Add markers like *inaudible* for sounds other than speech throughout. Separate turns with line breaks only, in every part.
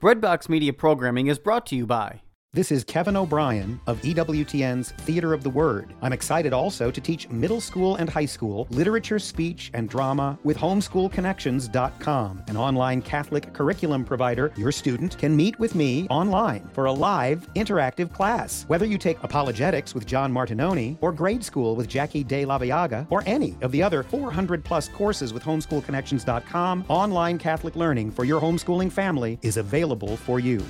Breadbox Media programming is brought to you by
This is Kevin O'Brien of EWTN's Theater of the Word. I'm excited also to teach middle school and high school literature, speech, and drama with homeschoolconnections.com, an online Catholic curriculum provider. Your student can meet with me online for a live, interactive class. Whether you take apologetics with John Martignoni, or grade school with Jackie De La Viaga, or any of the other 400 plus courses with homeschoolconnections.com, online Catholic learning for your homeschooling family is available for you.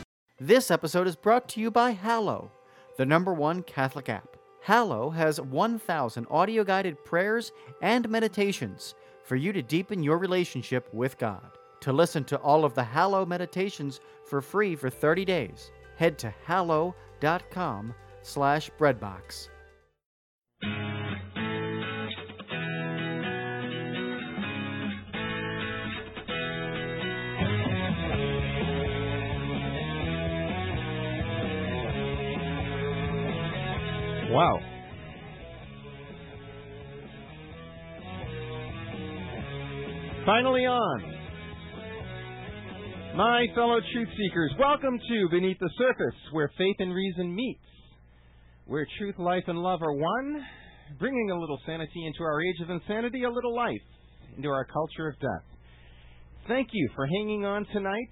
This episode is brought to you by Hallow, the number one Catholic app. Hallow has 1,000 audio guided prayers and meditations for you to deepen your relationship with God. To listen to all of the Hallow meditations for free for 30 days, head to hallow.com slash breadbox.
Wow. Finally on. My fellow truth seekers, welcome to Beneath the Surface, where faith and reason meets, where truth, life, and love are one, bringing a little sanity into our age of insanity, a little life into our culture of death. Thank you for hanging on tonight.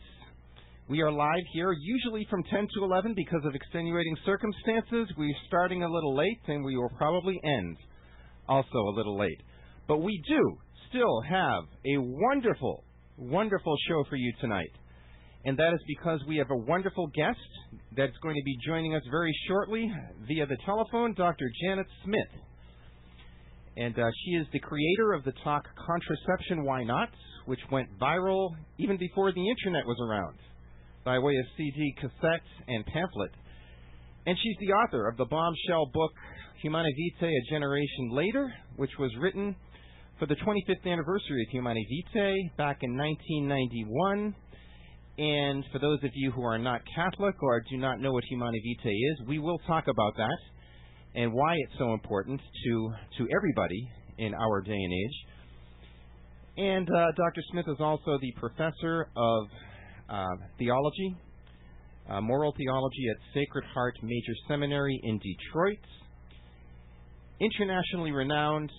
We are live here, usually from 10 to 11 because of extenuating circumstances. We're starting a little late, and we will probably end also a little late. But we do still have a wonderful, wonderful show for you tonight. And that is because we have a wonderful guest that's going to be joining us very shortly via the telephone, Dr. Janet Smith. And uh, she is the creator of the talk Contraception Why Not, which went viral even before the internet was around by way of CD, cassette, and pamphlet. And she's the author of the bombshell book Humanae Vitae A Generation Later, which was written for the 25th anniversary of Humanae Vitae back in 1991. And for those of you who are not Catholic or do not know what Humanae Vitae is, we will talk about that and why it's so important to, to everybody in our day and age. And uh, Dr. Smith is also the professor of theology, uh, moral theology at Sacred Heart Major Seminary in Detroit. Internationally renowned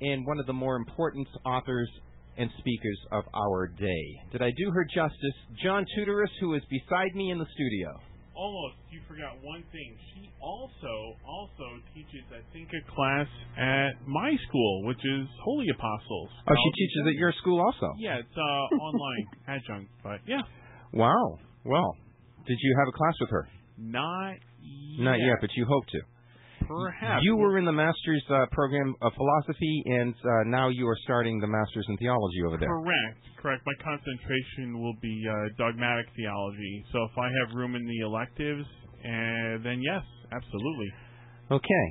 and one of the more important authors and speakers of our day. Did I do her justice? John Tudoris, who is beside me in the studio.
Almost, you forgot one thing. She also also teaches, I think, a class at my school, which is Holy Apostles.
Oh, she teaches at your school also.
Yeah, it's uh, *laughs* online adjunct, but yeah,
Wow. Well, did you have a class with her?
not yet.
Not yet, but you hope to.
perhaps
You were in the master's uh, program of philosophy, and uh, now you are starting the master's in theology over there.
correct. Correct. My concentration will be uh, dogmatic theology. So if I have room in the electives, uh, then yes, absolutely.
Okay.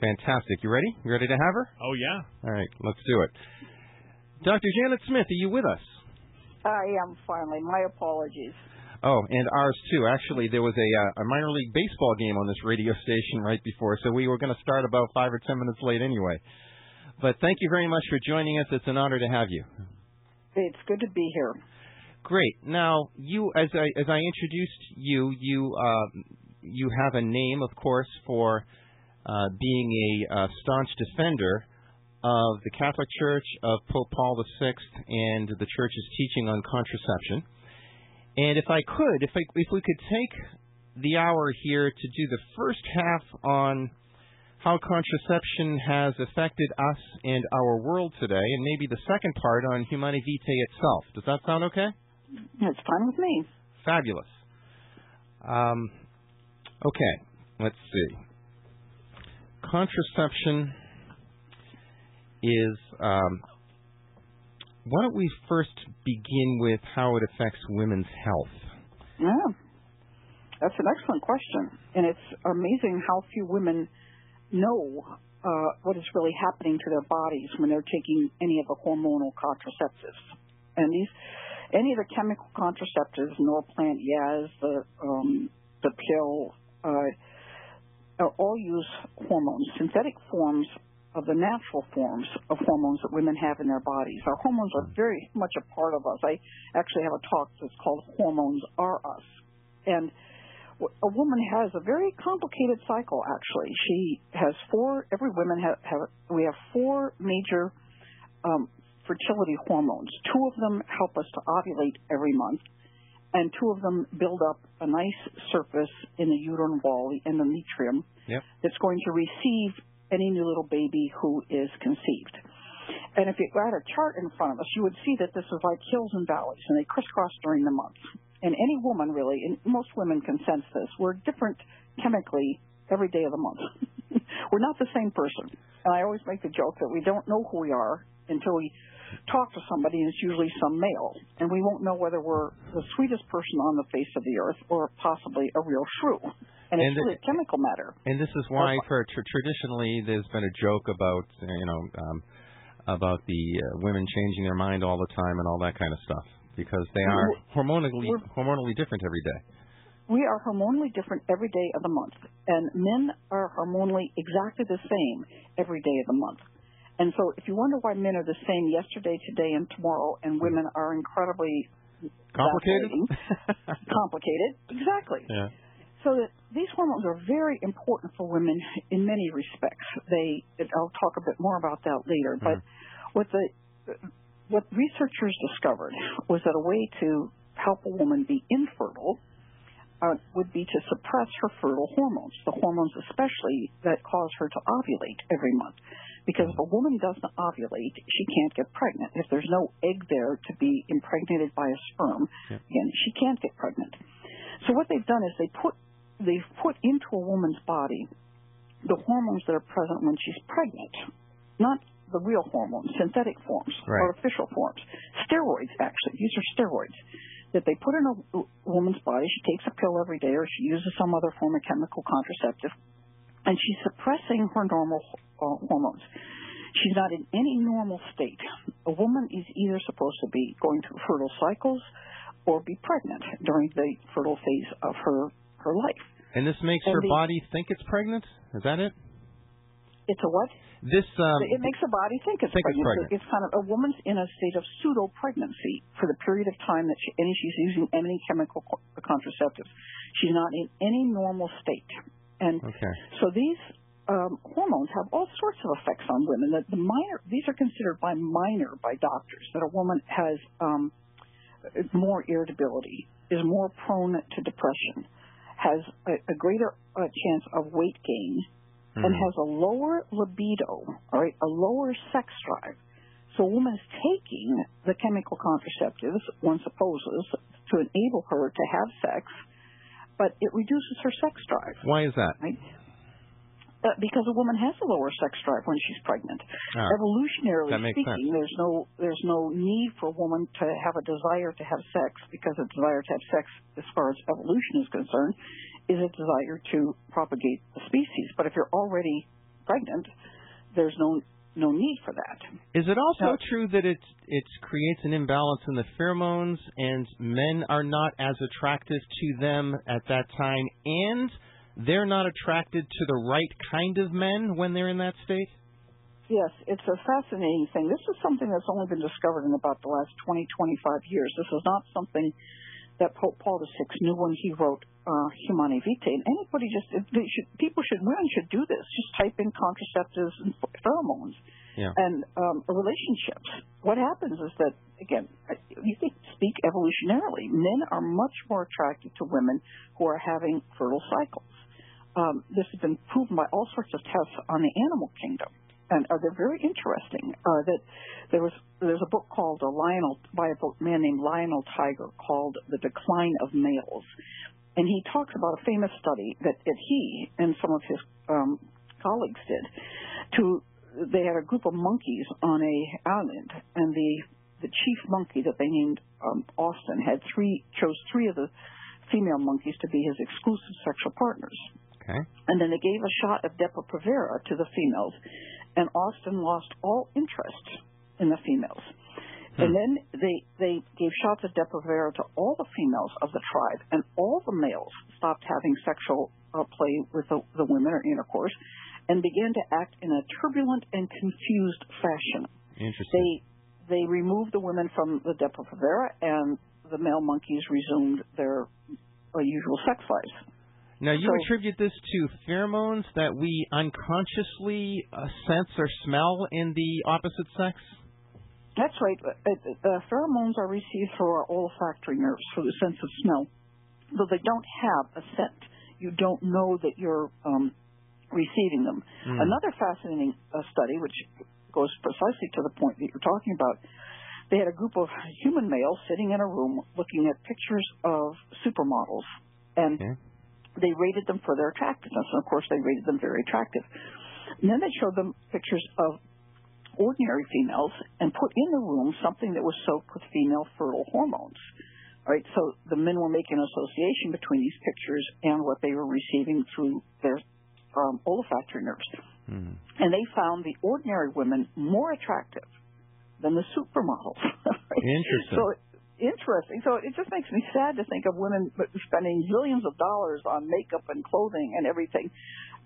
Fantastic. You ready? You ready to have her?
Oh yeah.
All right, let's do it. Dr. Janet Smith, are you with us?
I am finally. My apologies.
Oh, and ours too. Actually, there was a, uh, a minor league baseball game on this radio station right before, so we were going to start about five or ten minutes late anyway. But thank you very much for joining us. It's an honor to have you.
It's good to be here.
Great. Now, you, as I as I introduced you, you uh, you have a name, of course, for uh, being a uh, staunch defender of the Catholic Church, of Pope Paul VI, and the Church's teaching on contraception. And if I could, if I, if we could take the hour here to do the first half on how contraception has affected us and our world today, and maybe the second part on Humanae Vitae itself. Does that sound okay?
It's fine with me.
Fabulous. Um, okay, let's see. Contraception is. Um, why don't we first begin with how it affects women's health?
Yeah. That's an excellent question. And it's amazing how few women know uh, what is really happening to their bodies when they're taking any of the hormonal contraceptives. And these, any of the chemical contraceptives, Norplant, Yaz, the um, the pill, uh, all use hormones, synthetic forms of the natural forms of hormones that women have in their bodies. Our hormones are very much a part of us. I actually have a talk that's called Hormones Are Us. And a woman has a very complicated cycle actually. She has four every woman have, have we have four major um, fertility hormones. Two of them help us to ovulate every month and two of them build up a nice surface in the uterine wall, in the endometrium,
Yep.
that's going to receive any new little baby who is conceived. And if you had a chart in front of us, you would see that this is like hills and valleys, and they crisscross during the month. And any woman, really, and most women can sense this, we're different chemically every day of the month. *laughs* we're not the same person. And I always make the joke that we don't know who we are until we talk to somebody, and it's usually some male. And we won't know whether we're the sweetest person on the face of the earth or possibly a real shrew. And it's
And
really a chemical matter.
And this is why, for tr- traditionally, there's been a joke about you know um, about the uh, women changing their mind all the time and all that kind of stuff because they are hormonally hormonally different every day.
We are hormonally different every day of the month, and men are hormonally exactly the same every day of the month. And so, if you wonder why men are the same yesterday, today, and tomorrow, and women are incredibly
Complicated. *laughs*
complicated, exactly.
yeah.
So that these hormones are very important for women in many respects. They, I'll talk a bit more about that later. But what the what researchers discovered was that a way to help a woman be infertile uh, would be to suppress her fertile hormones, the hormones especially that cause her to ovulate every month. Because if a woman doesn't ovulate, she can't get pregnant. If there's no egg there to be impregnated by a sperm,
Yep.
again, she can't get pregnant. So what they've done is they put they've put into a woman's body the hormones that are present when she's pregnant, not the real hormones, synthetic forms,
Right.
artificial forms, steroids. Actually, these are steroids that they put in a woman's body. She takes a pill every day, or she uses some other form of chemical contraceptive, and she's suppressing her normal uh, hormones. She's not in any normal state. A woman is either supposed to be going through fertile cycles or be pregnant during the fertile phase of her her life.
And this makes
And
her
the-
body think it's pregnant. Is that it?
It's a what?
This um,
it makes the body think it's
think it's
pregnant.
pregnant.
It's kind of a woman's in a state of pseudo pregnancy for the period of time that she and she's using any chemical contraceptives. She's not in any normal state, and
okay.
so these um, hormones have all sorts of effects on women. That the minor these are considered by minor by doctors that a woman has um, more irritability, is more prone to depression, has a, a greater uh, chance of weight gain, and
Mhm.
has a lower libido, all right, a lower sex drive. So a woman is taking the chemical contraceptives, one supposes, to enable her to have sex, but it reduces her sex drive,
Why is that?
right? Uh, because a woman has a lower sex drive when she's pregnant.
Ah,
Evolutionarily speaking, there's no there's no need for a woman to have a desire to have sex because a desire to have sex, as far as evolution is concerned, is a desire to propagate the species. But if you're already pregnant, there's no no need for that.
Is it also true that it it creates an imbalance in the pheromones and men are not as attractive to them at that time and they're not attracted to the right kind of men when they're in that state?
Yes, it's a fascinating thing. This is something that's only been discovered in about the last 20, 25 years. This is not something that Pope Paul VI knew when he wrote uh, Humanae Vitae. And anybody just, they should, people should, women should do this. Just type in contraceptives and pheromones
Yeah.
and um, relationships. What happens is that, again, you can speak evolutionarily. Men are much more attracted to women who are having fertile cycles. Um, this has been proven by all sorts of tests on the animal kingdom and uh, they're very interesting. Uh, that there was there's a book called a Lionel by a man named Lionel Tiger called The Decline of Males, and he talks about a famous study that, that he and some of his um, colleagues did. To they had a group of monkeys on a island, and the the chief monkey that they named um, Austin had three chose three of the female monkeys to be his exclusive sexual partners
Okay.
and then they gave a shot of Depo-Provera to the females, and Austin lost all interest in the females. And then they they gave shots of Depo-Provera to all the females of the tribe, and all the males stopped having sexual uh, play with the, the women or intercourse, and began to act in a turbulent and confused fashion.
Interesting.
They they removed the women from the Depo-Provera, and the male monkeys resumed their uh, usual sex lives.
Now, you
So-
attribute this to pheromones that we unconsciously uh, sense or smell in the opposite sex?
That's right. Uh, uh, pheromones are received through our olfactory nerves for the sense of smell. Though they don't have a scent, you don't know that you're um, receiving them.
Hmm.
Another fascinating uh, study, which goes precisely to the point that you're talking about, they had a group of human males sitting in a room looking at pictures of supermodels, and
Okay.
They rated them for their attractiveness. And of course, they rated them very attractive. And then they showed them pictures of ordinary females and put in the room something that was soaked with female fertile hormones. All right, so the men were making an association between these pictures and what they were receiving through their um, olfactory nerves.
Hmm.
And they found the ordinary women more attractive than the supermodels. Right? *laughs*
Interesting.
So interesting. So it just makes me sad to think of women spending millions of dollars on makeup and clothing and everything,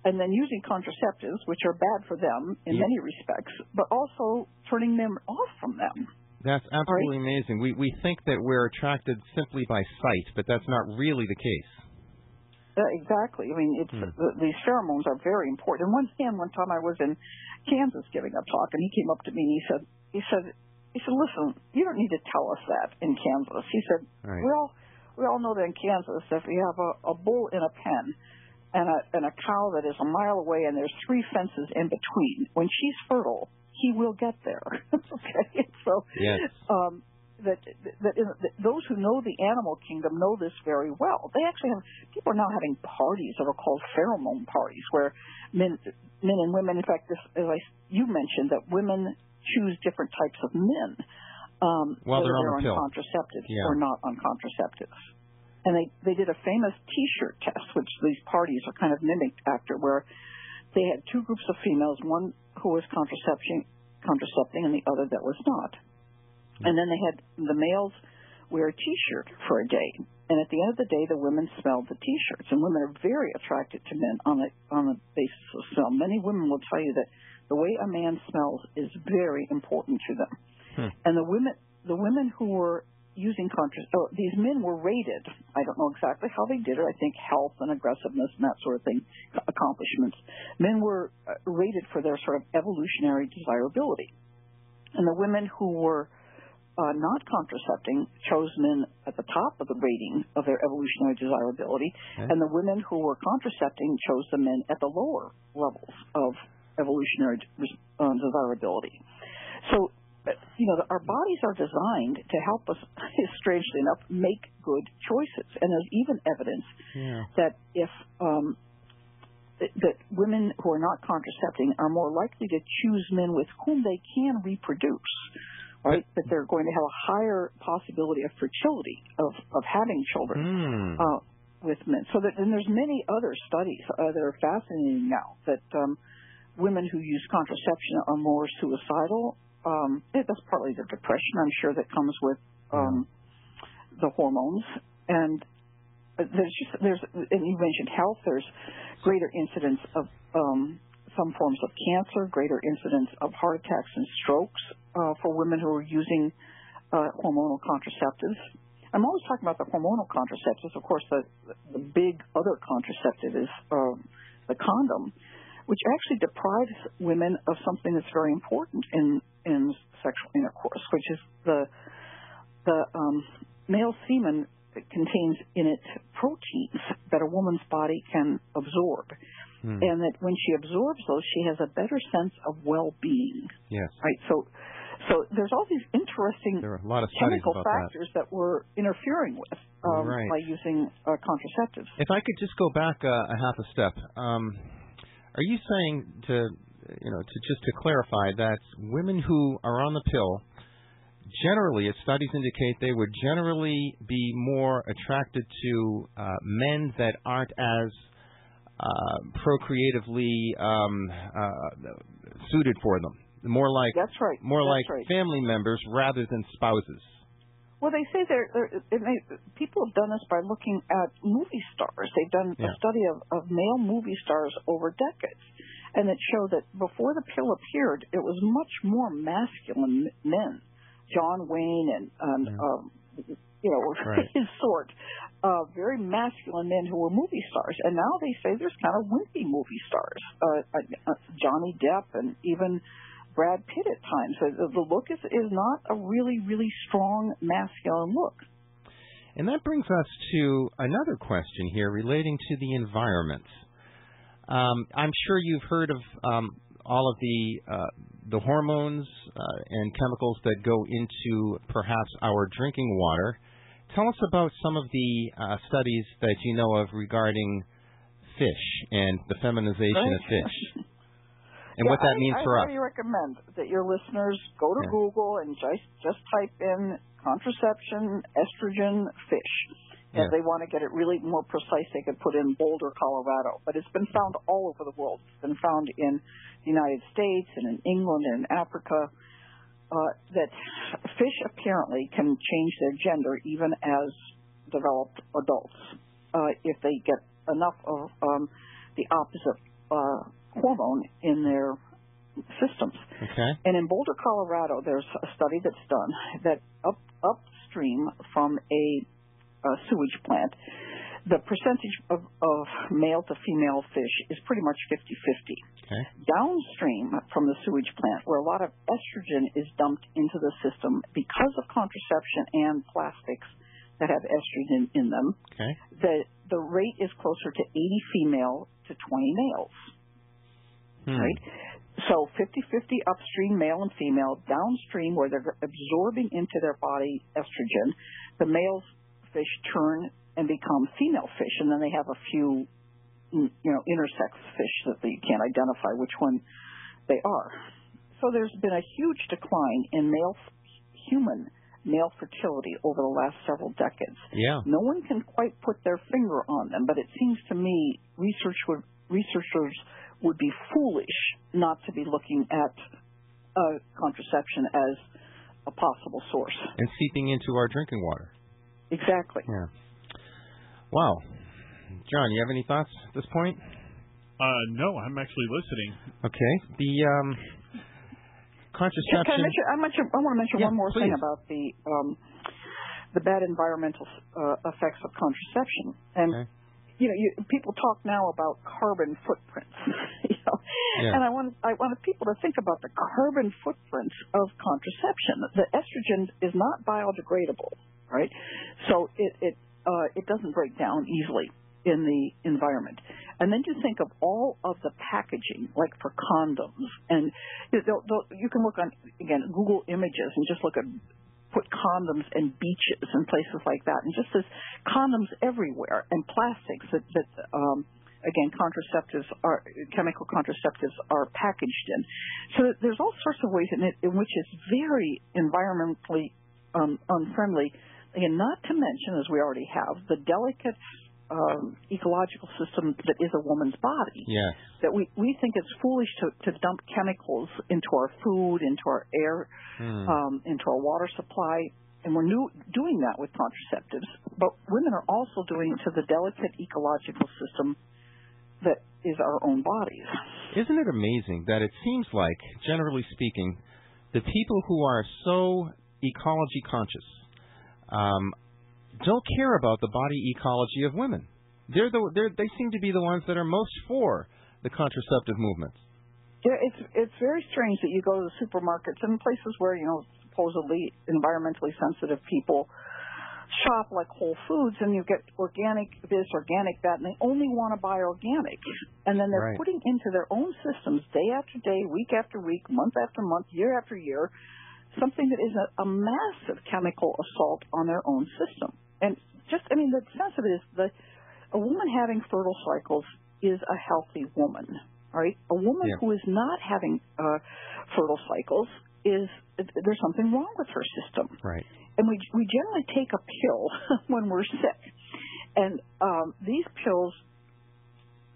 and then using contraceptives, which are bad for them in
Yeah.
many respects, but also turning them off from them.
That's absolutely amazing. We we think that we're attracted simply by sight, but that's not really the case.
Uh, exactly. I mean, it's
Hmm.
th- these pheromones are very important. And one hand, one time I was in Kansas giving a talk, and he came up to me and he said, he said, he said, listen, you don't need to tell us that in Kansas. He said,
Right.
we all we all know that in Kansas, if you have a, a bull in a pen and a and a cow that is a mile away and there's three fences in between, when she's fertile, he will get there. *laughs* okay, so
Yes.
um, that, that, that those who know the animal kingdom know this very well. They actually have people are now having parties that are called pheromone parties, where men, men and women. In fact, this, as I you mentioned, that women choose different types of men. Um,
While
whether
they're on the pill.
contraceptives
Yeah.
or not on contraceptives. And they they did a famous T-shirt test, which these parties are kind of mimicked after, where they had two groups of females, one who was contraception contracepting and the other that was not. And then they had the males wear a T-shirt for a day, and at the end of the day, the women smelled the T-shirts. And women are very attracted to men on the on the basis of smell. Many women will tell you that the way a man smells is very important to them.
Hmm.
And the women the women who were using contra oh, these men were rated. I don't know exactly how they did it. I think health and aggressiveness and that sort of thing, accomplishments. Men were uh, rated for their sort of evolutionary desirability. And the women who were uh, not contracepting chose men at the top of the rating of their evolutionary desirability,
Okay.
and the women who were contracepting chose the men at the lower levels of evolutionary uh, desirability. So, uh, you know, our bodies are designed to help us, *laughs* strangely enough, make good choices. And there's even evidence
Yeah.
that if um, that women who are not contracepting are more likely to choose men with whom they can reproduce, right? That they're going to have a higher possibility of fertility, of, of having children
Hmm.
uh, with men. So that, and there's many other studies uh, that are fascinating now that um, women who use contraception are more suicidal. Um, that's partly the depression, I'm sure, that comes with um, the hormones. And uh, there's just there's and you mentioned health. There's greater incidence of um, some forms of cancer, greater incidence of heart attacks and strokes uh, for women who are using uh, hormonal contraceptives. I'm always talking about the hormonal contraceptives. Of course, the the big other contraceptive is um, the condom, which actually deprives women of something that's very important in in sexual intercourse, which is the the um, male semen contains in it proteins that a woman's body can absorb,
Hmm.
and that when she absorbs those, she has a better sense of well-being.
Yes.
Right. So, so there's all these interesting
There are a lot of
chemical
about that.
factors that. we're interfering with um,
Right.
by using uh, contraceptives.
If I could just go back a, a half a step, um, are you saying to you know to just to clarify that women who are on the pill generally, as studies indicate, they would generally be more attracted to uh, men that aren't as uh, procreatively um, uh, suited for them. More like
That's right.
more
That's
like
right.
family members rather than spouses.
Well, they say they're, they're it may, people have done this by looking at movie stars. They've done
Yeah.
a study of, of male movie stars over decades, and that show that before the pill appeared, it was much more masculine men, John Wayne and, and
Yeah.
um, you know *laughs*
Right.
his sort, uh, very masculine men who were movie stars, and now they say there's kind of wimpy movie stars, uh, uh, Johnny Depp and even Brad Pitt at times. So the, the look is is not a really really strong masculine look.
And that brings us to another question here relating to the environment. Um, I'm sure you've heard of um, all of the uh, the hormones uh, and chemicals that go into perhaps our drinking water. Tell us about some of the uh, studies that you know of regarding fish and the feminization of fish, *laughs* and what that
I,
means
I
for us.
highly recommend that your listeners go to
Yeah.
Google and just just type in contraception estrogen fish.
Yeah.
If they want to get it really more precise, they could put in Boulder, Colorado. But it's been found all over the world. It's been found in the United States and in England and in Africa uh, that fish apparently can change their gender even as developed adults uh, if they get enough of um, the opposite uh, hormone in their systems.
Okay.
And in Boulder, Colorado, there's a study that's done that up upstream from a, a sewage plant, the percentage of, of male to female fish is pretty much 50-50.
Okay.
Downstream from the sewage plant, where a lot of estrogen is dumped into the system because of contraception and plastics that have estrogen in them,
Okay.
the the rate is closer to 80 female to 20 males
Hmm.
right? So 50-50 upstream, male and female. Downstream, where they're absorbing into their body estrogen, the male fish turn and become female fish, and then they have a few, mm, you know, intersex fish that they can't identify which one they are. So there's been a huge decline in male human male fertility over the last several decades.
Yeah.
No one can quite put their finger on them, but it seems to me research would, researchers would be foolish not to be looking at uh, contraception as a possible source.
And seeping into our drinking water.
Exactly.
Yeah. Wow. John, you have any thoughts at this point?
Uh, no, I'm actually listening.
Okay. The um, contraception.
can I mention? I, mention, I want to mention
Yeah,
one more thing about the um, the bad environmental uh, effects of contraception. And
Okay.
You know, you, people talk now about carbon footprints. *laughs* you know,
Yeah.
and I want I wanted people to think about the carbon footprints of contraception. The estrogen is not biodegradable, right? So it it uh, it doesn't break down easily in the environment. And then you think of all of the packaging, like for condoms, and you, know, you can look on again Google Images and just look at put condoms and beaches and places like that, and just there's condoms everywhere and plastics that that um, again contraceptives are chemical contraceptives are packaged in. So there's all sorts of ways in it in which it's very environmentally um, unfriendly. Again, not to mention, as we already have, the delicate um, ecological system that is a woman's body
Yes.
that we, we think it's foolish to, to dump chemicals into our food, into our air,
Hmm.
um, into our water supply, and we're new, doing that with contraceptives. But women are also doing it to the delicate ecological system that is our own bodies.
Isn't it amazing that it seems like, generally speaking, the people who are so ecology conscious um, don't care about the body ecology of women. They're the they're, they seem to be the ones that are most for the contraceptive movement.
Yeah, it's it's very strange that you go to the supermarkets and places where you know supposedly environmentally sensitive people shop like Whole Foods and you get organic this, organic that, and they only want to buy organic, and then they're
Right.
putting into their own systems day after day, week after week, month after month, year after year, something that is a, a massive chemical assault on their own system. And just, I mean, the sense of it is the a woman having fertile cycles is a healthy woman, right? A woman
Yeah.
who is not having uh, fertile cycles is there's something wrong with her system,
Right.
and we we generally take a pill *laughs* when we're sick, and um, these pills,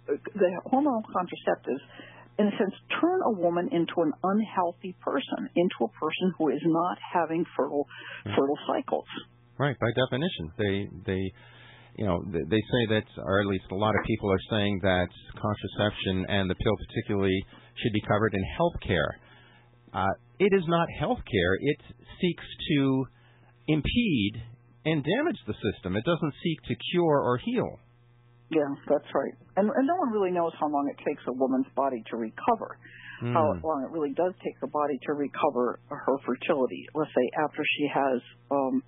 the hormonal contraceptives, in a sense, turn a woman into an unhealthy person, into a person who is not having fertile fertile cycles.
Right. By definition, they they you know, th- they say that, or at least a lot of people are saying that contraception and the pill particularly should be covered in health care. Uh, it is not health care. It seeks to impede and damage the system. It doesn't seek to cure or heal.
Yeah, that's right. And, and no one really knows how long it takes a woman's body to recover.
Mm.
How long it really does take the body to recover her fertility. Let's say after she has um,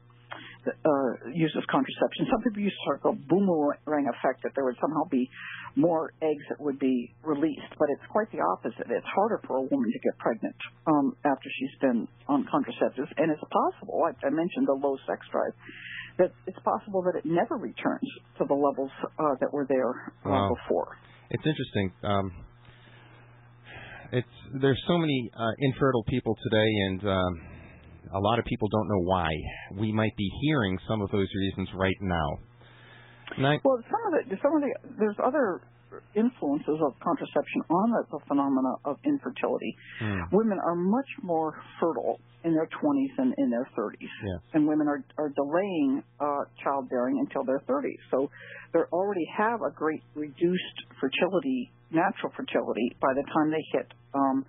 uh, uses contraception. Some people use sort of a boomerang effect that there would somehow be more eggs that would be released, but it's quite the opposite. It's harder for a woman to get pregnant um, after she's been on contraceptives, and it's possible. I, I mentioned the low sex drive. That it's possible that it never returns to the levels uh, that were there uh,
Wow.
before.
It's interesting. Um, it's there's so many uh, infertile people today, and um, a lot of people don't know why. We might be hearing some of those reasons right now. I,
Well, some of it, some of the, there's other influences of contraception on the, the phenomena of infertility.
Hmm.
Women are much more fertile in their 20s than in their 30s,
Yes.
and women are are delaying uh, childbearing until their 30s. So they already have a great reduced fertility, natural fertility, by the time they hit um,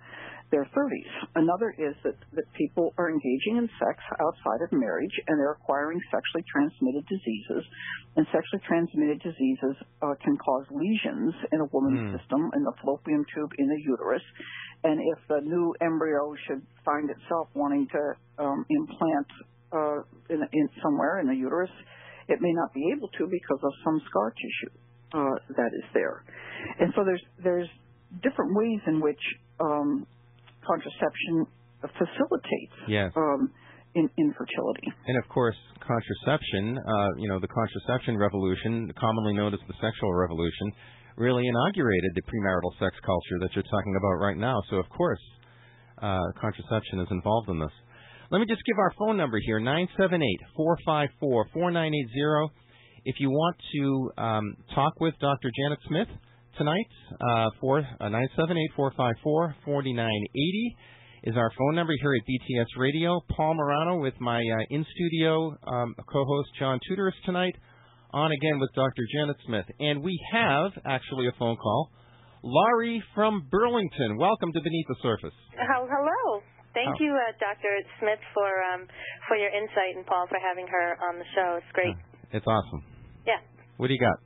their 30s. Another is that, that people are engaging in sex outside of marriage and they're acquiring sexually transmitted diseases. And sexually transmitted diseases uh, can cause lesions in a woman's
Hmm.
system, in the fallopian tube, in the uterus. And if the new embryo should find itself wanting to um, implant uh, in, in somewhere in the uterus, it may not be able to because of some scar tissue uh, that is there. And so there's there's different ways in which um, contraception facilitates
yes.
um, in, infertility.
And of course, contraception, uh, you know, the contraception revolution, commonly known as the sexual revolution, really inaugurated the premarital sex culture that you're talking about right now. So, of course, uh, contraception is involved in this. Let me just give our phone number here 978 454 4980. If you want to um, talk with Dr. Janet Smith tonight, uh, for uh, 978 454 4980 is our phone number here at BTS Radio. Paul Morano with my uh, in studio um, co host John Tudor is tonight. On again with Dr. Janet Smith. And we have actually a phone call. Laurie from Burlington. Welcome to Beneath the Surface.
Oh, hello. Thank
Oh.
you, uh, Dr. Smith, for um, for your insight, and Paul for having her on the show. It's great.
It's awesome.
Yeah.
What do you got?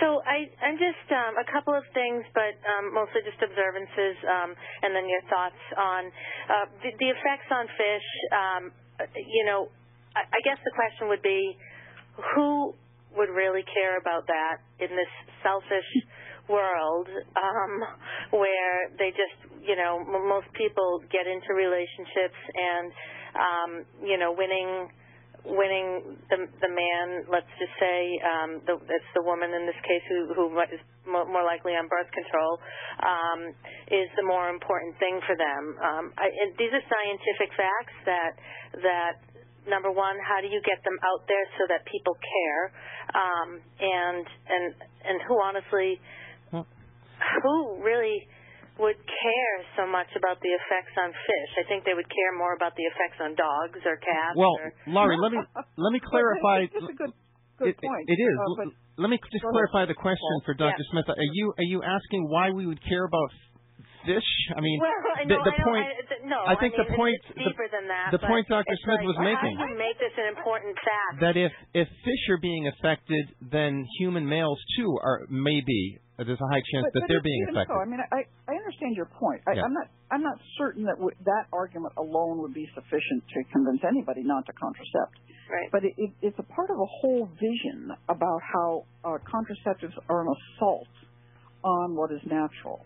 So I, I'm just um, a couple of things, but um, mostly just observances, um, and then your thoughts on uh, the, the effects on fish. Um, you know, I, I guess the question would be, who would really care about that in this selfish world um, where they just, you know, m- most people get into relationships and, um, you know, winning winning the the man, let's just say, um, the, it's the woman in this case who who is more likely on birth control, um, is the more important thing for them. Um, I, and these are scientific facts that that number one, how do you get them out there so that people care, um, and and and who honestly, who really would care so much about the effects on fish. I think they would care more about the effects on dogs or cats.
Well,
or,
Laurie, let me *laughs* let me clarify.
It's a good, good
It-
point.
it is.
Uh, but
Let me just
Go ahead.
clarify the question for Dr. Smith. Are you are you asking why we would care about fish? I mean,
well,
the,
know,
the
I
point.
I, th- no,
I think
mean,
the point-
It's, it's deeper than that.
the
but
point Dr. Smith
like,
was
how
making.
do you make this an important fact?
that if if fish are being affected, then human males too are maybe there's a high chance
but,
that
but
they're being affected.
So, I mean, I I understand your point. I,
Yeah.
I'm not I'm not certain that w- that argument alone would be sufficient to convince anybody not to contracept.
right.
But it, it, it's a part of a whole vision about how uh, contraceptives are an assault on what is natural.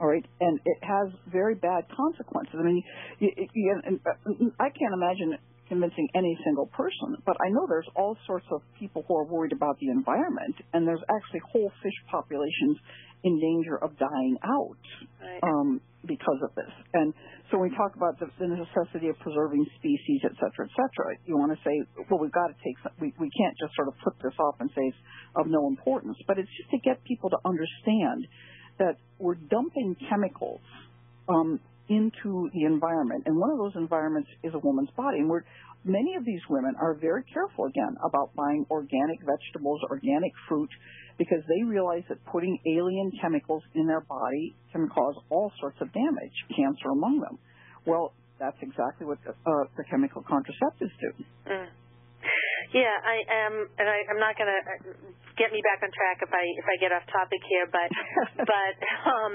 All right, and it has very bad consequences. I mean, you, you, and, uh, I can't imagine convincing any single person, but I know there's all sorts of people who are worried about the environment, and there's actually whole fish populations in danger of dying out
right.
um, because of this. And so when we talk about the, the necessity of preserving species, et cetera, et cetera, you want to say, well, we've got to take, some, we, we can't just sort of put this off and say it's of no importance, but it's just to get people to understand that we're dumping chemicals um, into the environment. And one of those environments is a woman's body. And we're, many of these women are very careful, again, about buying organic vegetables, organic fruit, because they realize that putting alien chemicals in their body can cause all sorts of damage, cancer among them. Well, that's exactly what the, uh, the chemical contraceptives do.
Mm. Yeah, I am, and I, I'm not going to uh, get me back on track if I if I get off topic here, but *laughs* but um,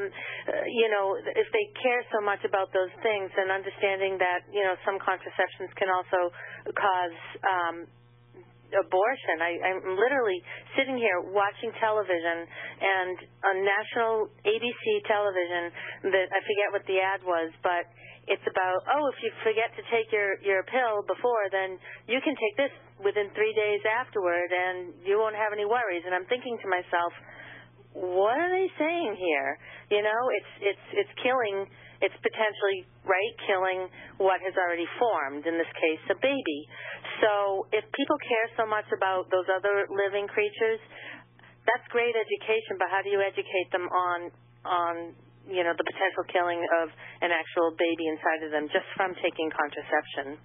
you know, if they care so much about those things, and understanding that you know some contraceptions can also cause um, abortion. I, I'm literally sitting here watching television, and on national ABC television, that I forget what the ad was, but it's about oh if you forget to take your your pill before then you can take this within three days afterward and you won't have any worries. And i'm thinking to myself what are they saying here? You know it's it's it's killing it's potentially right killing what has already formed in this case a baby. So if people care so much about those other living creatures that's great education but how do you educate them on on you know, the potential killing of an actual baby inside of them just from taking contraception.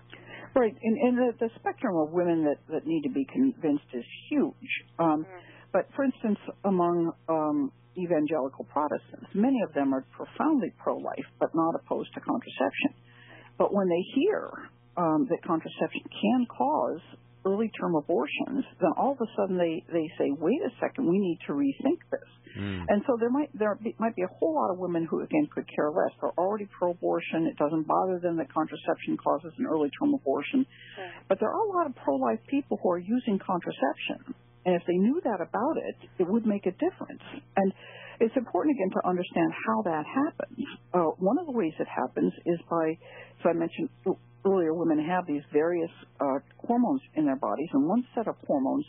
Right, and, and the, the spectrum of women that, that need to be convinced is huge. Um, mm. But for instance, among um, evangelical Protestants, many of them are profoundly pro-life, but not opposed to contraception. But when they hear um, that contraception can cause early term abortions, then all of a sudden they, they say, wait a second, we need to rethink this. Mm. And so there might there be, might be a whole lot of women who again could care less. They're already pro-abortion. It doesn't bother them that contraception causes an early term abortion. But there are a lot of pro-life people who are using contraception, and if they knew that about it, it would make a difference. And it's important again to understand how that happens. Uh, one of the ways it happens is by, so I mentioned earlier, women have these various uh, hormones in their bodies, and one set of hormones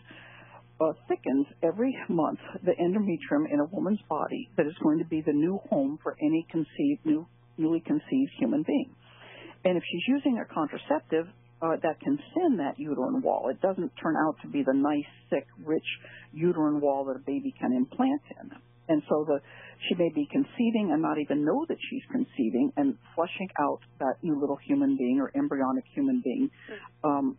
uh, thickens every month the endometrium in a woman's body that is going to be the new home for any conceived, new, newly conceived human being. And if she's using a contraceptive, uh, that can thin that uterine wall. It doesn't turn out to be the nice, thick, rich uterine wall that a baby can implant in. And so the she may be conceiving and not even know that she's conceiving and flushing out that new little human being or embryonic human being um,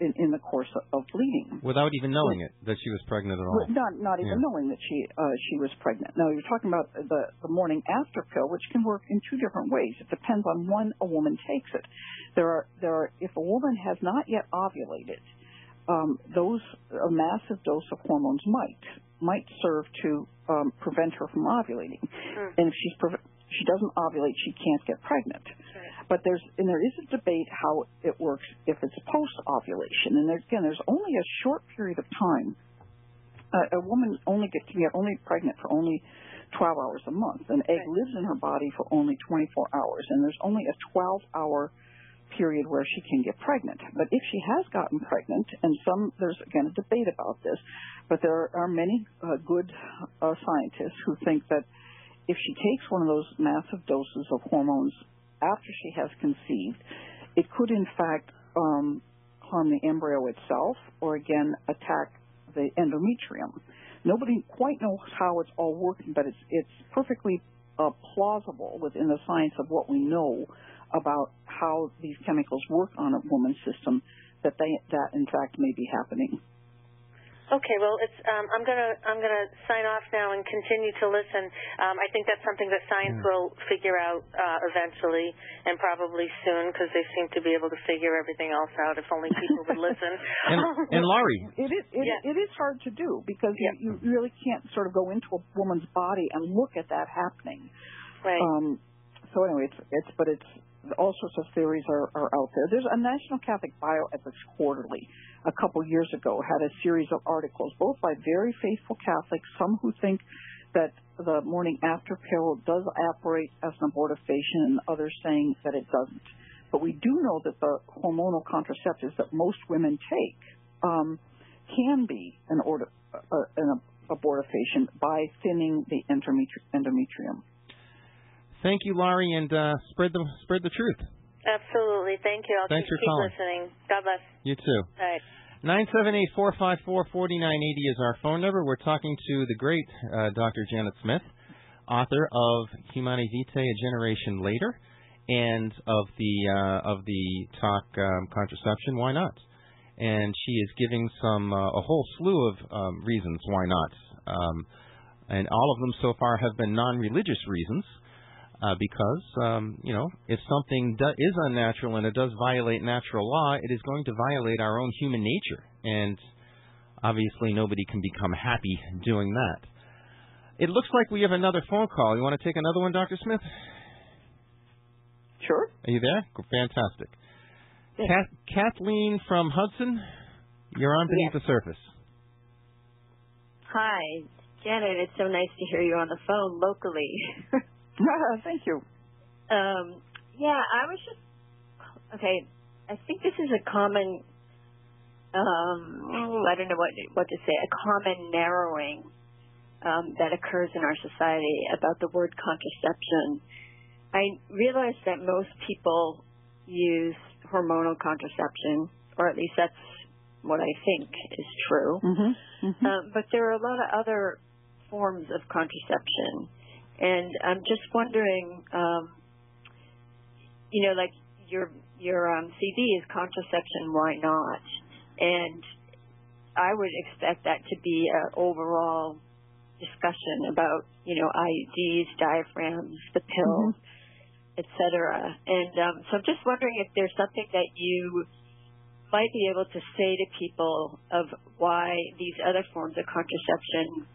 in, in the course of bleeding.
Without even knowing it, that she was pregnant at all.
Not, not even yeah. knowing that she uh, she was pregnant. Now you're talking about the the morning after pill, which can work in two different ways. It depends on when a woman takes it. There are there are if a woman has not yet ovulated, um, those a massive dose of hormones might might serve to um, prevent her from ovulating. Mm. And if she's pre- she doesn't ovulate, she can't get pregnant. But there's and there is a debate how it works if it's post ovulation. And there, again, there's only a short period of time. Uh, a woman only gets can get only pregnant for only 12 hours a month. An egg right. lives in her body for only 24 hours, and there's only a 12 hour period where she can get pregnant. But if she has gotten pregnant, and some there's again a debate about this, but there are many uh, good uh, scientists who think that if she takes one of those massive doses of hormones after she has conceived, it could in fact um, harm the embryo itself or again attack the endometrium. Nobody quite knows how it's all working, but it's it's perfectly uh, plausible within the science of what we know about how these chemicals work on a woman's system that they that in fact may be happening.
Okay, well, it's um, I'm gonna I'm gonna sign off now and continue to listen. Um, I think that's something that science mm. will figure out uh, eventually, and probably soon, because they seem to be able to figure everything else out. If only people would listen. *laughs* *laughs*
and, and Laurie,
it is it, yeah. it is hard to do because yeah. you, you really can't sort of go into a woman's body and look at that happening.
Right. Um,
so anyway, it's it's but it's all sorts of theories are, are out there. There's a National Catholic Bioethics Quarterly a couple years ago had a series of articles, both by very faithful Catholics, some who think that the morning after pill does operate as an abortifacient, and others saying that it doesn't. But we do know that the hormonal contraceptives that most women take um, can be an, order, uh, an abortifacient by thinning the endometrium.
Thank you, Laurie, and uh, spread the spread the truth.
Absolutely. Thank you. I'll
Thanks
keep,
for calling.
listening. God bless.
You too.
All right.
978-454-4980 is our phone number. We're talking to the great uh, Dr. Janet Smith, author of Humanae Vitae, A Generation Later. and of the uh, of the talk um, contraception, why not? And she is giving some uh, a whole slew of um, reasons why not, um, and all of them so far have been non-religious reasons. Uh, because um, you know, if something do- is unnatural and it does violate natural law, it is going to violate our own human nature, and obviously nobody can become happy doing that. It looks like we have another phone call. You want to take another one, Dr. Smith?
Sure.
Are you there? Fantastic.
Yes.
Kath- Kathleen from Hudson, you're on beneath
Yes.
the surface.
Hi, Janet. It's so nice to hear you on the phone locally. *laughs* *laughs*
Thank you.
um, yeah, I was just okay. I think this is a common. Um, I don't know what what to say. A common narrowing um, that occurs in our society about the word contraception. I realize that most people use hormonal contraception, or at least that's what I think is true.
Mm-hmm. mm-hmm.
Um, but there are a lot of other forms of contraception, and I'm just wondering, um, you know, like your your um, CD is contraception, why not? And I would expect that to be an overall discussion about, you know, IUDs, diaphragms, the pills, et cetera. And um, so I'm just wondering if there's something that you might be able to say to people of why these other forms of contraception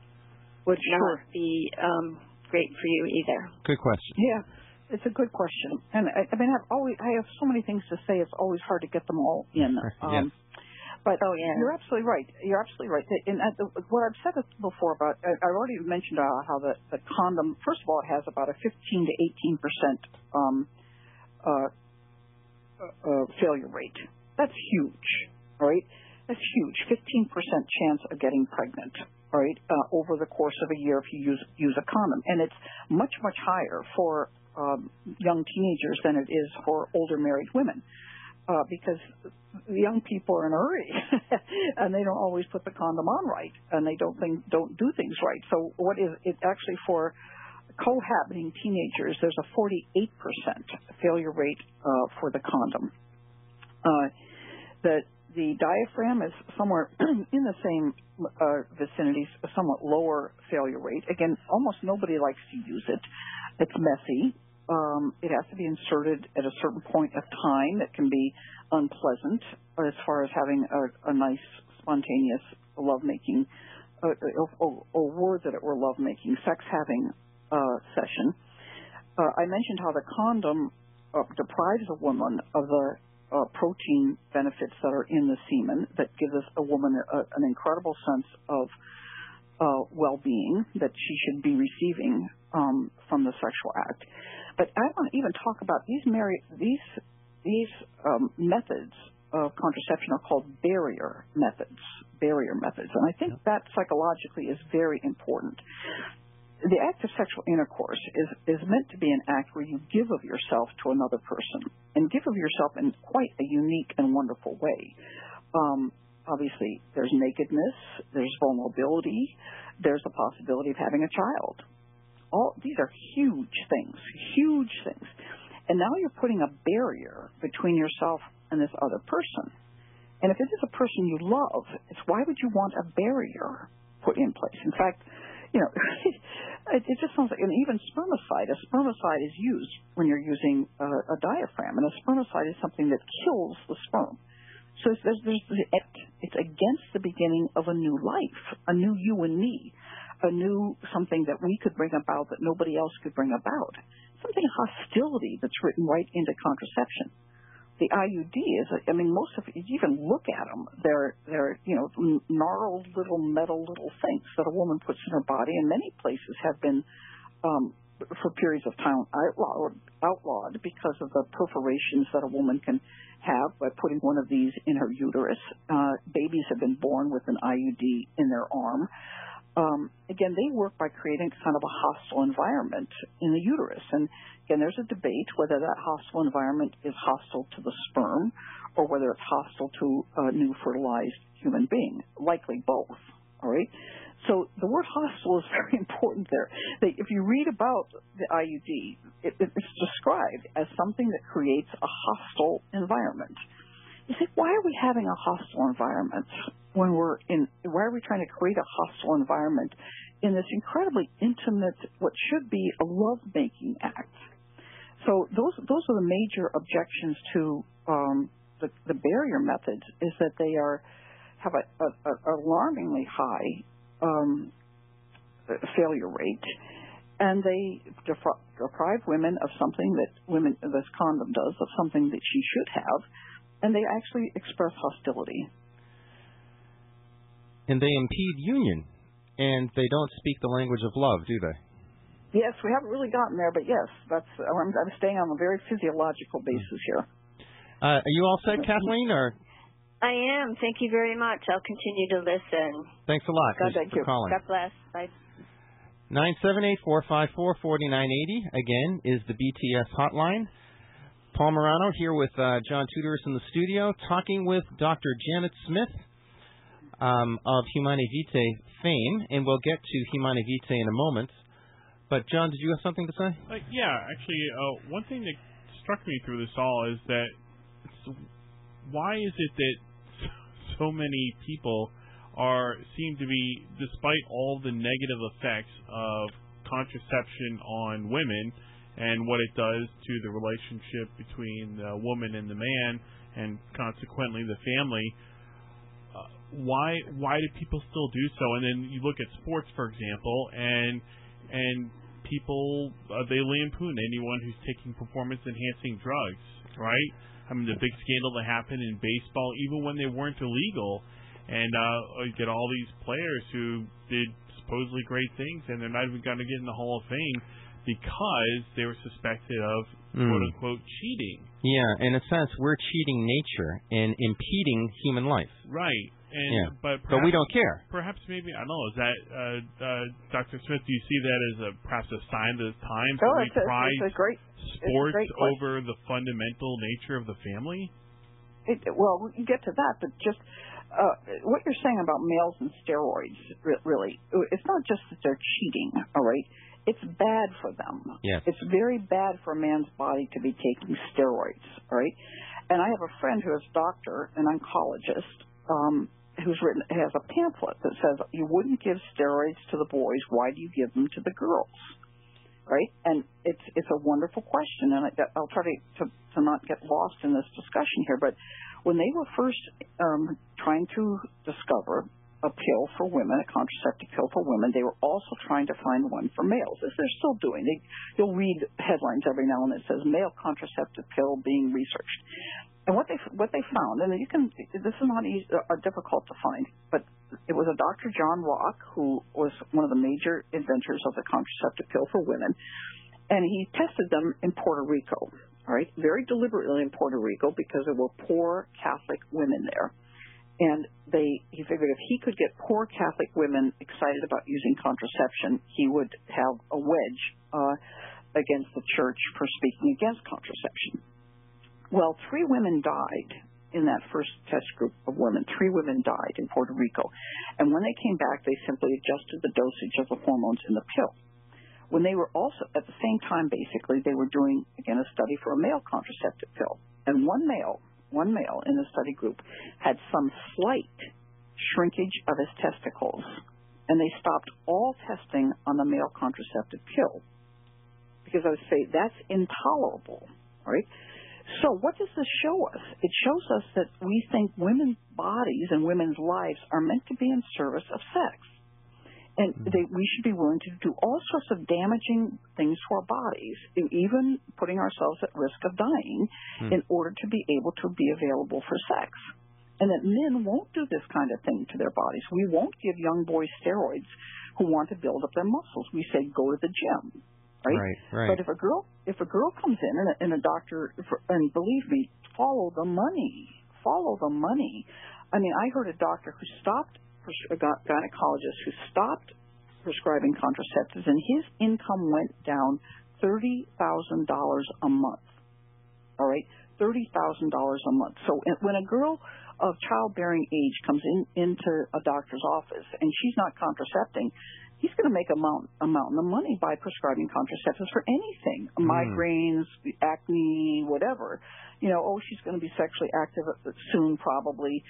would not be um, great for you either.
Good question.
Yeah, it's a good question, and I, I mean, I've always I have so many things to say. It's always hard to get them all in.
Yes.
But
Oh, yeah.
you're absolutely right. You're absolutely right. And uh, the- what I've said before about I- I've already mentioned uh, how the, the condom. First of all, it has about a 15 to 18 percent um, uh, uh, failure rate. That's huge, right? That's huge. 15 percent chance of getting pregnant, right? Uh, over the course of a year if you use use a condom, and it's much much higher for um, young teenagers than it is for older married women uh, because young people are in a hurry *laughs* and they don't always put the condom on right and they don't think don't do things right. So what is it actually for cohabiting teenagers? There's a 48% failure rate uh, for the condom. Uh, the the diaphragm is somewhere *clears throat* in the same uh, vicinity, a somewhat lower failure rate. Again, almost nobody likes to use it. It's messy. Um, it has to be inserted at a certain point of time It can be unpleasant as far as having a, a nice, spontaneous lovemaking, uh, or, or, or words that it were lovemaking, sex having uh, session. Uh, I mentioned how the condom uh, deprives a woman of the uh, protein benefits that are in the semen that gives us a woman a, an incredible sense of uh, well-being that she should be receiving um, from the sexual act. But I want to even talk about these mari- these these um, methods of contraception are called barrier methods. Barrier methods, and I think that psychologically is very important. The act of sexual intercourse is is meant to be an act where you give of yourself to another person, and give of yourself in quite a unique and wonderful way. Um, obviously, there's nakedness, there's vulnerability, there's the possibility of having a child all these are huge things, huge things. And now you're putting a barrier between yourself and this other person. And if it is a person you love, it's why would you want a barrier put in place? In fact, you know, *laughs* it, it just sounds like, and even spermicide, a spermicide is used when you're using a, a diaphragm, and a spermicide is something that kills the sperm. So it's, there's, there's, it's against the beginning of a new life, a new you and me a new something that we could bring about that nobody else could bring about. Something hostility that's written right into contraception. The IUD is, I mean, most of you even look at them, they're they're you know gnarled little metal little things that a woman puts in her body, and many places have been um, for periods of time outlawed, outlawed because of the perforations that a woman can have by putting one of these in her uterus. Uh, babies have been born with an IUD in their arm um, again, they work by creating kind of a hostile environment in the uterus. And again, there's a debate whether that hostile environment is hostile to the sperm or whether it's hostile to a new fertilized human being. Likely both. All right. So the word hostile is *laughs* very important there. If you read about the IUD, it, it's described as something that creates a hostile environment. You say, why are we having a hostile environment when we're in? Why are we trying to create a hostile environment in this incredibly intimate, what should be a love-making act? So those those are the major objections to um, the, the barrier methods is that they are have a, a, a alarmingly high um, failure rate, and they defra- deprive women of something that women this condom does of something that she should have, and they actually express hostility.
And they impede union, and they don't speak the language of love, do they?
Yes, we haven't really gotten there, but yes, that's I'm, I'm staying on a very physiological basis here.
Uh, are you all set, Kathleen, or
I am. Thank you very much. I'll continue to listen.
Thanks a lot.
God, thank
for
you.
calling.
God bless. Bye.
Nine seven eight four five four forty nine eighty again is the BTS hotline. Paul Morano here with uh, John Tudors in the studio, talking with Dr. Janet Smith um, of Humanae Vitae fame, and we'll get to Humanae Vitae in a moment. But John, did you have something to say?
Like, yeah, actually, uh, one thing that struck me through this all is that why is it that *laughs* so many people are seem to be, despite all the negative effects of contraception on women and what it does to the relationship between the woman and the man, and consequently the family. Uh, why why do people still do so? And then you look at sports, for example, and and people uh, they lampoon anyone who's taking performance enhancing drugs, right? I mean, the big scandal that happened in baseball, even when they weren't illegal, and uh, you get all these players who did supposedly great things, and they're not even going to get in the Hall of Fame because they were suspected of
Mm.
quote unquote cheating.
Yeah, in a sense, we're cheating nature and impeding human life.
Right. And
Yeah.
but
But we don't care.
Perhaps maybe I don't know. Is that uh, uh, Dr. Smith? Do you see that as a perhaps a sign of the times
Oh,
that we
it's a,
prize
it's a great.
sports
great
over the fundamental nature of the family?
It, well, we can get to that, but just uh, what you're saying about males and steroids, really, it's not just that they're cheating, all right? It's bad for them.
Yes.
It's very bad for a man's body to be taking steroids, right? And I have a friend who is a doctor, an oncologist, um, who's written has a pamphlet that says you wouldn't give steroids to the boys. Why do you give them to the girls? Right? And it's it's a wonderful question, and I, I'll try to, to to not get lost in this discussion here. But when they were first um, trying to discover a pill for women, a contraceptive pill for women, they were also trying to find one for males, as they're still doing. They, you'll read headlines every now and then that says male contraceptive pill being researched. And what they what they found, and you can this is not easy, uh, difficult to find, but it was a Dr. John Rock who was one of the major inventors of the contraceptive pill for women, and he tested them in Puerto Rico. All right, very deliberately in Puerto Rico because there were poor Catholic women there, and they he figured if he could get poor Catholic women excited about using contraception, he would have a wedge uh, against the church for speaking against contraception. Well, three women died in that first test group of women. Three women died in Puerto Rico. And when they came back, they simply adjusted the dosage of the hormones in the pill. When they were also, at the same time, basically, they were doing, again, a study for a male contraceptive pill. And one male, one male in the study group had some slight shrinkage of his testicles. And they stopped all testing on the male contraceptive pill. Because I would say that's intolerable, right? So what does this show us? It shows us that we think women's bodies and women's lives are meant to be in service of sex. And they, we should be willing to do all sorts of damaging things to our bodies, even putting ourselves at risk of dying
Hmm.
in order to be able to be available for sex. And that men won't do this kind of thing to their bodies. We won't give young boys steroids who want to build up their muscles. We say go to the gym, right?
Right, right.
But if a girl if a girl comes in and a, and a doctor and believe me, follow the money, follow the money. I mean, I heard a doctor who stopped a gynecologist who stopped prescribing contraceptives, and his income went down thirty thousand dollars a month. All right, thirty thousand dollars a month. So when a girl of childbearing age comes in into a doctor's office and she's not contracepting, he's going to make a mountain, a mountain of money by prescribing contraceptives for anything,
Mm.
migraines, acne, whatever. You know, oh, she's going to be sexually active soon, probably.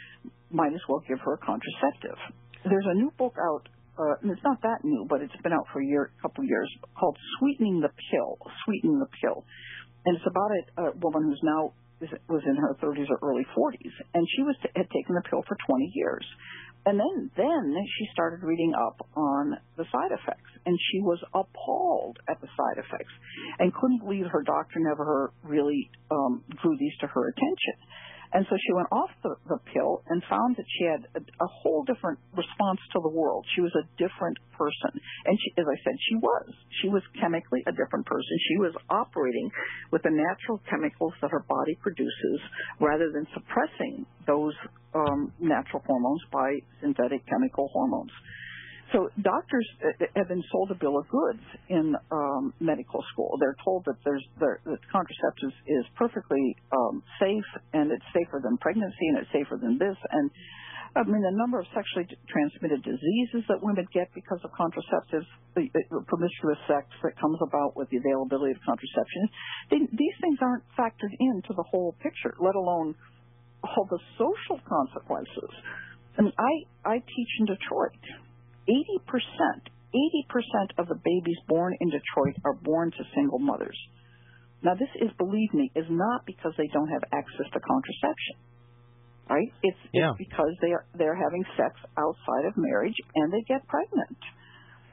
Might as well give her a contraceptive. There's a new book out. Uh, and it's not that new, but it's been out for a year, couple years, called "Sweetening the Pill." Sweetening the pill, and it's about a, a woman who's now is, was in her 30s or early 40s, and she was had taken the pill for 20 years. And then, then she started reading up on the side effects, and she was appalled at the side effects, and couldn't believe her doctor never really um, drew these to her attention. And so she went off the, the pill and found that she had a, a whole different response to the world. She was a different person, and she, as I said, she was. She was chemically a different person. She was operating with the natural chemicals that her body produces, rather than suppressing those um, natural hormones by synthetic chemical hormones. So doctors uh, have been sold a bill of goods in um, medical school. They're told that there's there, that contraceptives is perfectly um, safe and it's safer than pregnancy and it's safer than this. And I mean the number of sexually transmitted diseases that women get because of contraceptives, the, the promiscuous sex that comes about with the availability of contraception. They, these things aren't factored into the whole picture, let alone all the social consequences. Mean, I I teach in Detroit. 80%, 80% of the babies born in Detroit are born to single mothers. Now, this is, believe me, is not because they don't have access to contraception, right? It's,
Yeah.
it's because they are they're having sex outside of marriage and they get pregnant,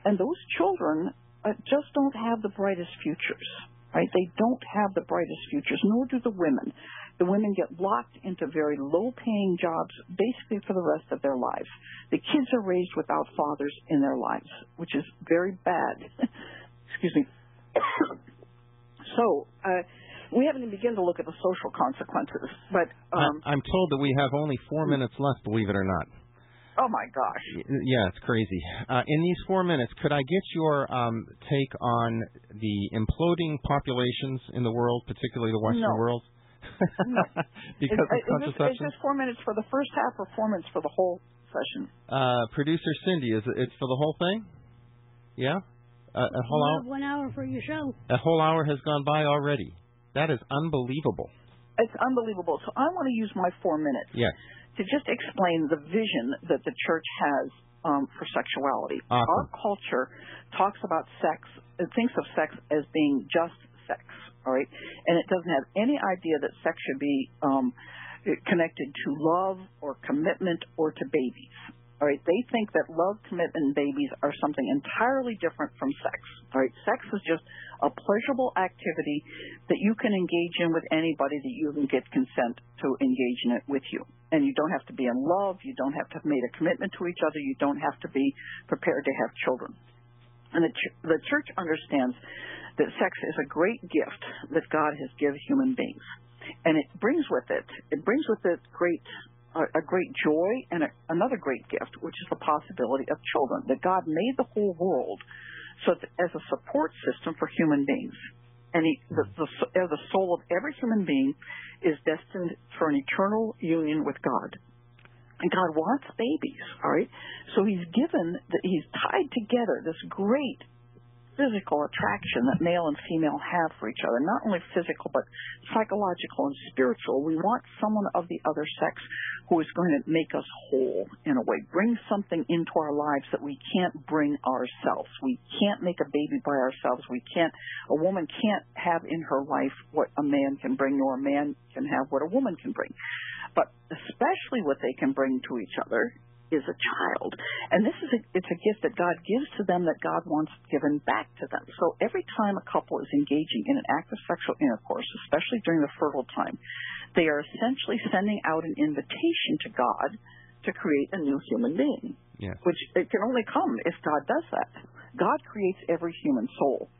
and those children uh, just don't have the brightest futures, right? They don't have the brightest futures, nor do the women. The women get locked into very low-paying jobs basically for the rest of their lives. The kids are raised without fathers in their lives, which is very bad. *laughs* Excuse me. *coughs* so, uh, we haven't even begun to look at the social consequences, but um,
I'm told that we have only four minutes left, believe it or not.
oh my gosh,
Yeah, it's crazy. Uh, in these four minutes, could I get your um, take on the imploding populations in the world, particularly the Western
No.
world?
No. *laughs*
because
is,
of
is, this, is
contraception?
this four minutes for the first half or four minutes for the whole session?
Uh, producer Cindy, is it, it's for the whole thing? Yeah? Uh, a whole hour?
one hour for your show.
A whole hour has gone by already. That is unbelievable.
It's unbelievable. So I want to use my four minutes
Yes.
to just explain the vision that the church has um, for sexuality.
Awesome.
Our culture talks about sex, it thinks of sex as being just sex, all right? And it doesn't have any idea that sex should be um, connected to love or commitment or to babies. All right, they think that love, commitment, and babies are something entirely different from sex. All right, sex is just a pleasurable activity that you can engage in with anybody that you can get consent to engage in it with you. And you don't have to be in love. You don't have to have made a commitment to each other. You don't have to be prepared to have children. And the, ch- the church understands that sex is a great gift that God has given human beings. And it brings with it, it brings with it great a, great joy and a, another great gift, which is the possibility of children. That God made the whole world so that as a support system for human beings, and he, the, the, uh, the soul of every human being is destined for an eternal union with God. And God wants babies, all right? So He's given, that He's tied together this great physical attraction that male and female have for each other. Not only physical, but psychological and spiritual. We want someone of the other sex who is going to make us whole in a way, bring something into our lives that we can't bring ourselves. We can't make a baby by ourselves. We can't, a woman can't have in her life what a man can bring, nor a man can have what a woman can bring. But especially what they can bring to each other is a child. And this is a, it's a gift that God gives to them that God wants given back to them. So every time a couple is engaging in an act of sexual intercourse, especially during the fertile time, they are essentially sending out an invitation to God to create a new human being. Which it can only come if God does that. God creates every human soul.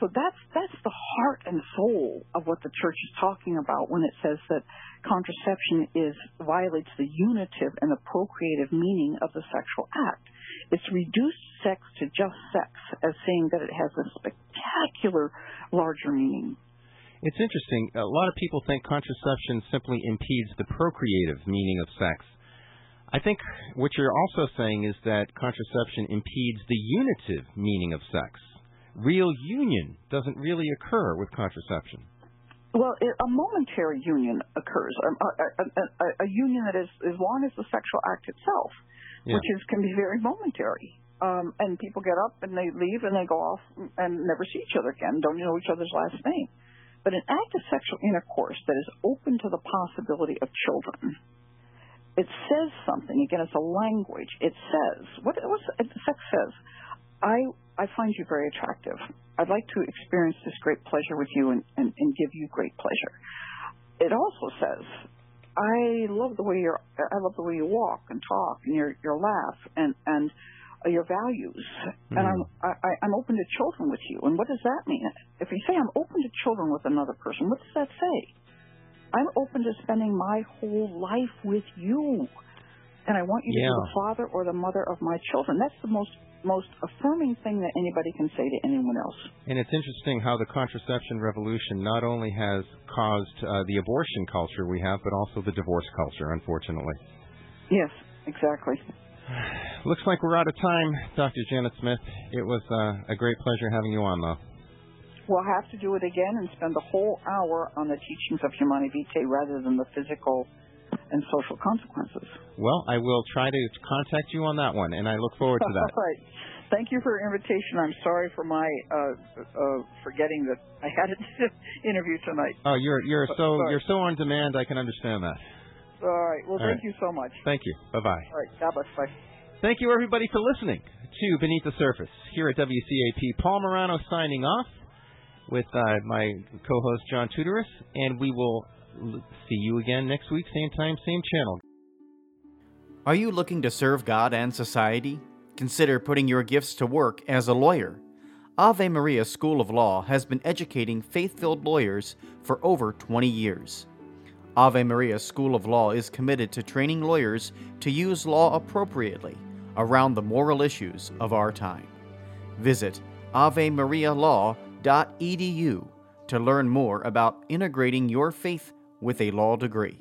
So that's that's the heart and soul of what the church is talking about when it says that contraception is violates the unitive and the procreative meaning of the sexual act. It's reduced sex to just sex as saying that it has a spectacular larger meaning.
It's interesting. A lot of people think contraception simply impedes the procreative meaning of sex. I think what you're also saying is that contraception impedes the unitive meaning of sex. Real union doesn't really occur with contraception.
Well, a momentary union occurs, a, a, a, a, union that is as long as the sexual act itself,
Yeah.
which is can be very momentary. Um, and people get up and they leave and they go off and never see each other again, don't know each other's last name. But an act of sexual intercourse that is open to the possibility of children, it says something. Again, it's a language. It says what what's it, sex says. I I find you very attractive. I'd like to experience this great pleasure with you and, and, and give you great pleasure. It also says, I love the way you're I love the way you walk and talk and your your laugh and and uh, your values. And I'm I, I- I'm open to children with you. And what does that mean? If you say I'm open to children with another person, what does that say? I'm open to spending my whole life with you. And I want you to be the father or the mother of my children. That's the most most affirming thing that anybody can say to anyone else.
And it's interesting how the contraception revolution not only has caused uh, the abortion culture we have, but also the divorce culture, unfortunately.
Yes, exactly. *sighs*
Looks like we're out of time, Dr. Janet Smith. It was uh, a great pleasure having you on, though.
We'll have to do it again and spend the whole hour on the teachings of Humanae Vitae rather than the physical and social consequences.
Well, I will try to contact you on that one, and I look forward to *laughs* that.
All right. Thank you for your invitation. I'm sorry for my uh, uh, forgetting that I had an *laughs* interview tonight.
Oh, you're you're so
Sorry.
you're so on demand. I can understand that.
All right. Well,
All
thank
right.
you so much.
Thank you. Bye bye.
All right. God bless. Bye.
Thank you, everybody, for listening to Beneath the Surface here at WCAP. Paul Morano signing off with uh, my co-host John Tudoris, and we will see you again next week, same time, same channel.
Are you looking to serve God and society? Consider putting your gifts to work as a lawyer. Ave Maria School of Law has been educating faith filled lawyers for over 20 years. Ave Maria School of Law is committed to training lawyers to use law appropriately around the moral issues of our time. Visit avemarialaw.edu to learn more about integrating your faith with a law degree.